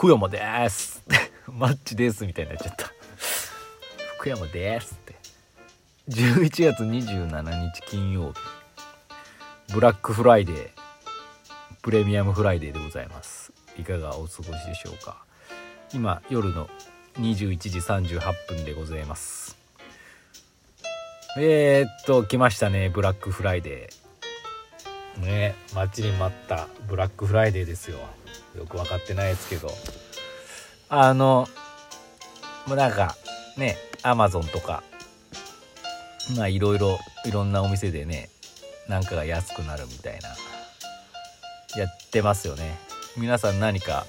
福山です。マッチですみたいになっちゃった。福山ですって。11月27日金曜日。ブラックフライデー。プレミアムフライデーでございます。いかがお過ごしでしょうか。今夜の21時38分でございます。えー、っと来ましたねブラックフライデー。ね待ちに待ったブラックフライデーですよ。よく分かってないですけど。あのもうなんかねアマゾンとかまあいろいろいろんなお店でねなんかが安くなるみたいなやってますよね。皆さん何か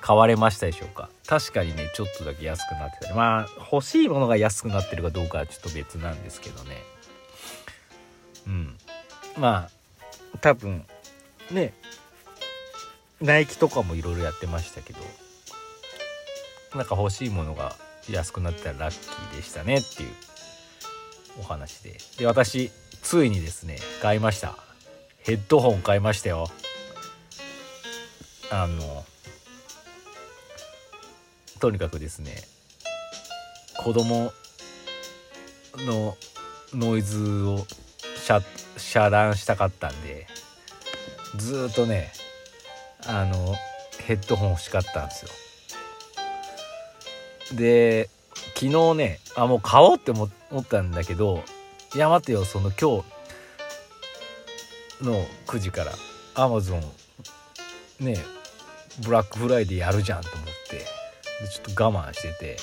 買われましたでしょうか？確かにねちょっとだけ安くなってたり。まあ欲しいものが安くなってるかどうかはちょっと別なんですけどね。うん。まあ多分ねナイキとかもいろいろやってましたけどなんか欲しいものが安くなったらラッキーでしたねっていうお話で。で私ついにですね買いました。ヘッドホン買いましたよ。あのとにかくですね子供のノイズを遮断したかったんでずっとねあのヘッドホン欲しかったんですよ。で昨日ねあもう買おうって思ったんだけどいや待てよその今日の9時からアマゾンねブラックフライデーやるじゃんと思ってでちょっと我慢してて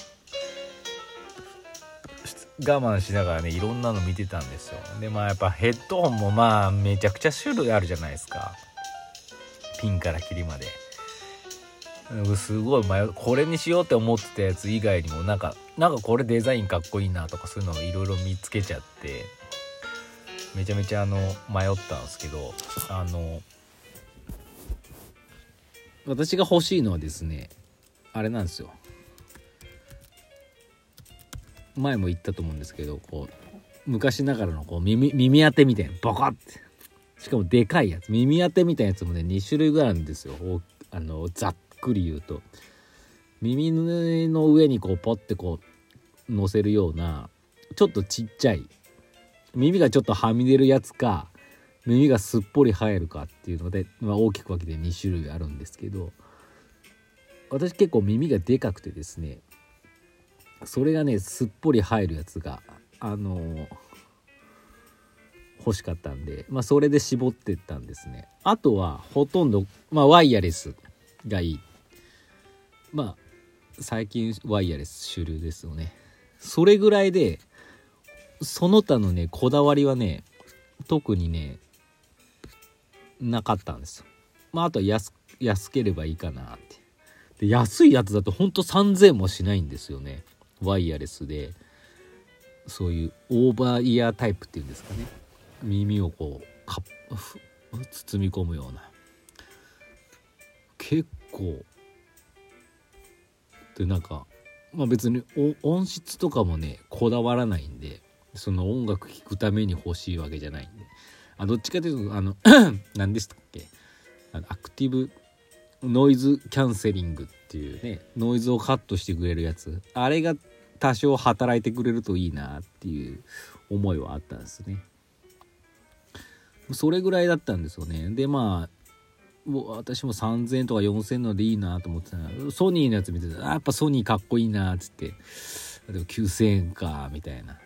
我慢しながらねいろんなの見てたんですよ。でまあやっぱヘッドホンもまあめちゃくちゃ種類あるじゃないですか。ピンからキリまで。すごい迷う。これにしようって思ってたやつ以外にもなんかなんかこれデザインかっこいいなとかそういうのをいろいろ見つけちゃってめちゃめちゃあの迷ったんですけどあの私が欲しいのはですねあれなんですよ。前も言ったと思うんですけどこう昔ながらのこう耳耳当てみたいなボコッて。しかもでかいやつ。耳当てみたいなやつもね2種類ぐらいあるんですよ。あのざっくり言うと。耳の上にこうポッてこう乗せるようなちょっとちっちゃい耳がちょっとはみ出るやつか耳がすっぽり生えるかっていうので、まあ、大きく分けて2種類あるんですけど私結構耳がでかくてですねそれがねすっぽり生えるやつがあのー、欲しかったんで、まあ、それで絞ってったんですね。あとはほとんど、まあ、ワイヤレスがいい。まあ最近ワイヤレス主流ですよね。それぐらいでその他のねこだわりはね特にねなかったんですよ。まああとは安安ければいいかなって。で安いやつだとほんと3000もしないんですよね。ワイヤレスでそういうオーバーイヤータイプっていうんですかね。耳をこうか包み込むような。結構。でなんかまあ別に音質とかもねこだわらないんでその音楽聴くために欲しいわけじゃないんで。あどっちかというとあの 何でしたっけ？あのアクティブノイズキャンセリングっていうねノイズをカットしてくれるやつ。あれが多少働いてくれるといいなっていう思いはあったんですね。それぐらいだったんですよね。でまあ私も3000とか4000のでいいなと思ってたらソニーのやつ見てたらやっぱソニーかっこいいなっつって。でも9000円かみたいな。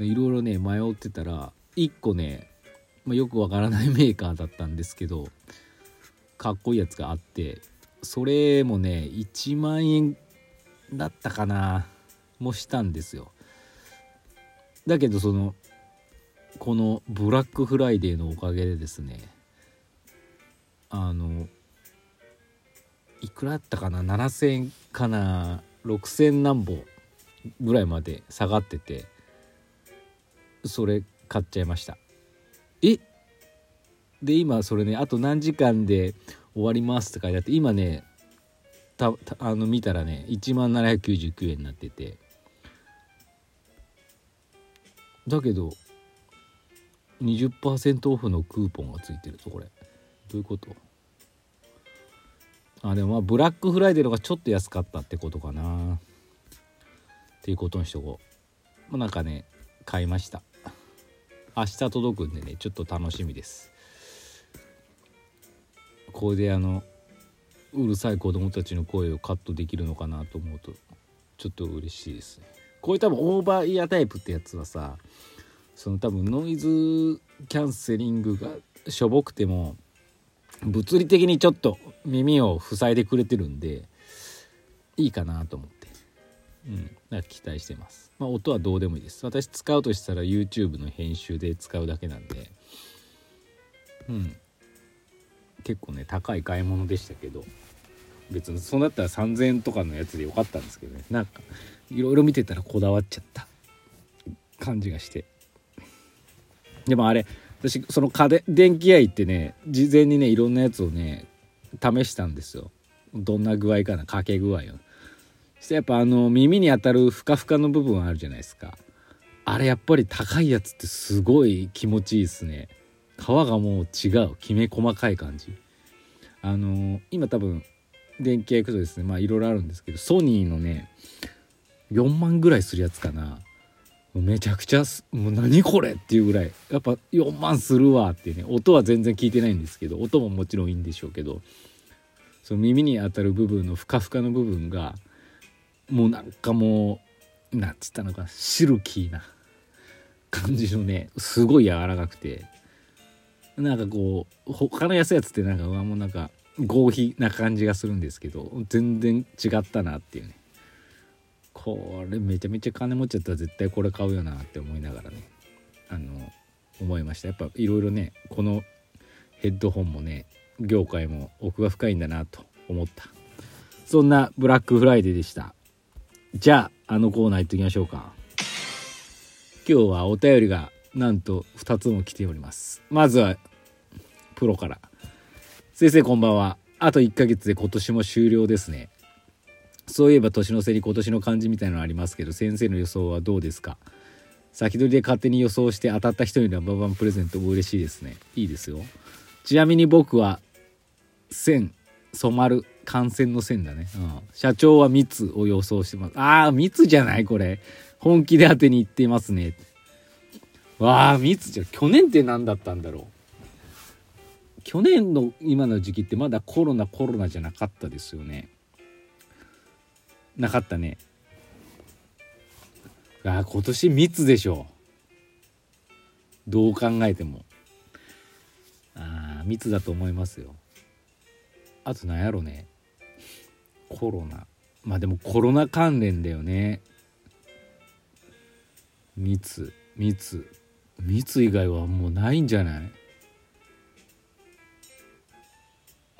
いろいろね迷ってたら1個ね、まあ、よくわからないメーカーだったんですけどかっこいいやつがあってそれもね1万円だったかなもしたんですよ。だけどそのこのブラックフライデーのおかげでですねあのいくらだったかな？7,000かな？6,000何本ぐらいまで下がっててそれ買っちゃいました。え？で今それねあと何時間で終わりますって書いてあって今ねたあの見たらね1万799円になってて。だけど20%オフのクーポンがついてるぞこれ。どういうこと？あでもまあブラックフライデーのがちょっと安かったってことかな。っていうことにしとこう。もうなんかね買いました。明日届くんでねちょっと楽しみです。これであのうるさい子供たちの声をカットできるのかなと思うとちょっと嬉しいですね。こういう多分オーバーイヤータイプってやつはさその多分ノイズキャンセリングがしょぼくても物理的にちょっと耳を塞いでくれてるんでいいかなと思って。うん。なんか期待してます。まあ音はどうでもいいです。私使うとしたら YouTube の編集で使うだけなんで。うん。結構ね高い買い物でしたけど別にそうなったら3,000円とかのやつでよかったんですけどね。なんかいろいろ見てたらこだわっちゃった感じがして。でもあれ私その家電電気屋行ってね事前にねいろんなやつをね試したんですよ。どんな具合かなかけ具合を。そしてやっぱあの耳に当たるふかふかの部分あるじゃないですか。あれやっぱり高いやつってすごい気持ちいいですね。皮がもう違うきめ細かい感じ。あの今多分電気屋行くとですねまあいろいろあるんですけどソニーのね4万ぐらいするやつかな。めちゃくちゃもう何これっていうぐらいやっぱ4万するわってね音は全然聞いてないんですけど音ももちろんいいんでしょうけどその耳に当たる部分のふかふかの部分がもうなんかもうなんつったのかシルキーな感じのねすごい柔らかくてなんかこう他の安いやつってなんかうわもうなんか合皮な感じがするんですけど全然違ったなっていうね。これめちゃめちゃ金持っちゃったら絶対これ買うよなって思いながらね。あの思いました。やっぱいろいろねこのヘッドホンもね業界も奥が深いんだなと思った。そんなブラックフライデーでした。じゃああのコーナー行ってきましょうか。今日はお便りがなんと2つも来ております。まずはプロから。先生こんばんは。あと1ヶ月で今年も終了ですね。そういえば年の瀬に今年の漢字みたいなのありますけど先生の予想はどうですか？先取りで勝手に予想して当たった人にはババンプレゼントも嬉しいですね。いいですよ。ちなみに僕は線染まる感染の線だね、うん、社長は密を予想してます。ああ密じゃないこれ。本気で当てに行っていますね。わあ密じゃ去年って何だったんだろう。去年の今の時期ってまだコロナコロナじゃなかったですよね。なかったね。あ今年密でしょ。どう考えても。ああ密だと思いますよ。あと何やろね。コロナ。まあでもコロナ関連だよね。密密密以外はもうないんじゃない？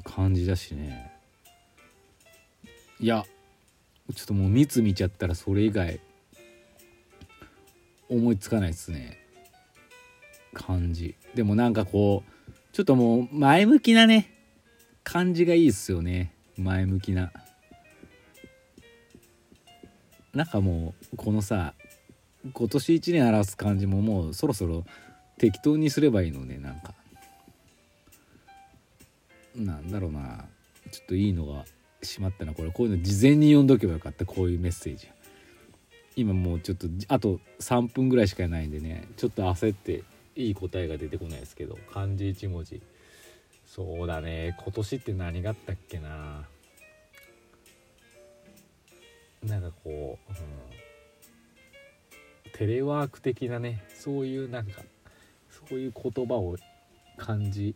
感じだしね。いやちょっともう密見ちゃったらそれ以外思いつかないですね。感じ。でもなんかこうちょっともう前向きなね感じがいいっすよね。前向きな。なんかもうこのさ今年1年表す感じももうそろそろ適当にすればいいのねなんか。なんだろうな。ちょっといいのがしまったなこれ。こういうの事前に読んどけばよかった。こういうメッセージ。今もうちょっとあと3分ぐらいしかないんでね。ちょっと焦っていい答えが出てこないですけど。漢字1文字。そうだね。今年って何があったっけな。なんかこう、うん、テレワーク的なね。そういうなんかそういう言葉を感じ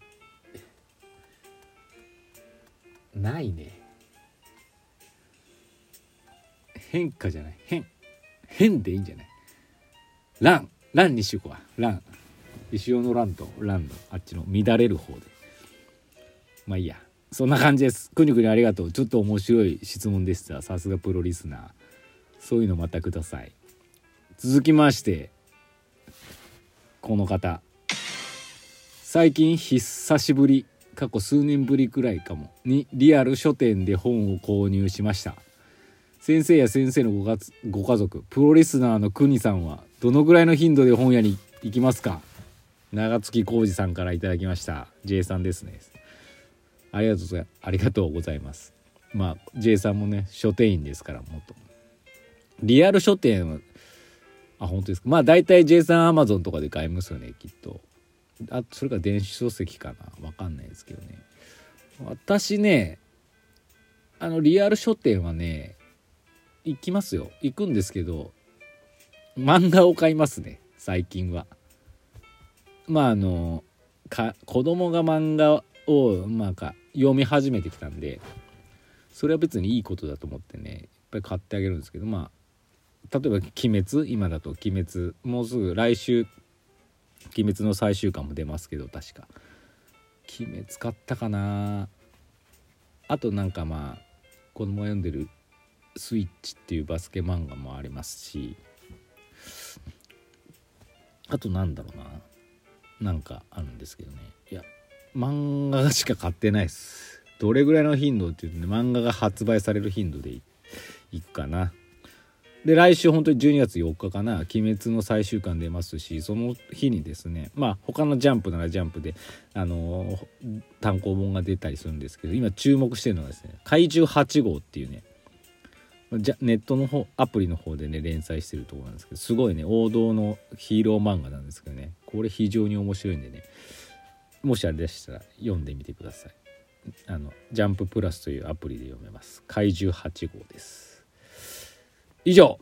ないね。変化じゃない。変。変でいいんじゃない。ランランにしようか。ラン石尾のランとランのあっちの乱れる方で。まあいいや。そんな感じです。くにくにありがとう。ちょっと面白い質問でした。さすがプロリスナー。そういうのまたください。続きましてこの方。最近久しぶり過去数年ぶりくらいかも。にリアル書店で本を購入しました。先生や先生のごがご家族プロリスナーの国さんはどのぐらいの頻度で本屋に行きますか？長月浩二さんから頂きました。J さんですね。ありがとうございありがとうございます。まあ J さんもね書店員ですから元リアル書店はあ本当ですか？まあ大体 J さんアマゾンとかで買いますよねきっと。あそれか電子書籍かな？わかんないですけどね。私ねあのリアル書店はね行きますよ。行くんですけど漫画を買いますね。最近は。まああのか子供が漫画をまあか読み始めてきたんでそれは別にいいことだと思ってねやっぱり買ってあげるんですけどまあ例えば「鬼滅」今だと「鬼滅」もうすぐ来週「鬼滅」の最終巻も出ますけど確か「鬼滅」買ったかな。あとなんかまあ子供が読んでる「スイッチ」っていうバスケ漫画もありますしあとなんだろうな。なんかあるんですけどね。いや漫画しか買ってないです。どれぐらいの頻度っていうとね漫画が発売される頻度でいいくかな。で来週本当に12月4日かな「鬼滅」の最終巻出ますしその日にですねまあ他のジャンプならジャンプであのー、単行本が出たりするんですけど今注目してるのはですね「怪獣8号」っていうねじゃネットの方アプリの方でね連載してるところなんですけどすごいね王道のヒーロー漫画なんですけどね。これ非常に面白いんでね。もしあれでしたら読んでみてください。あのジャンププラスというアプリで読めます。怪獣8号です。以上。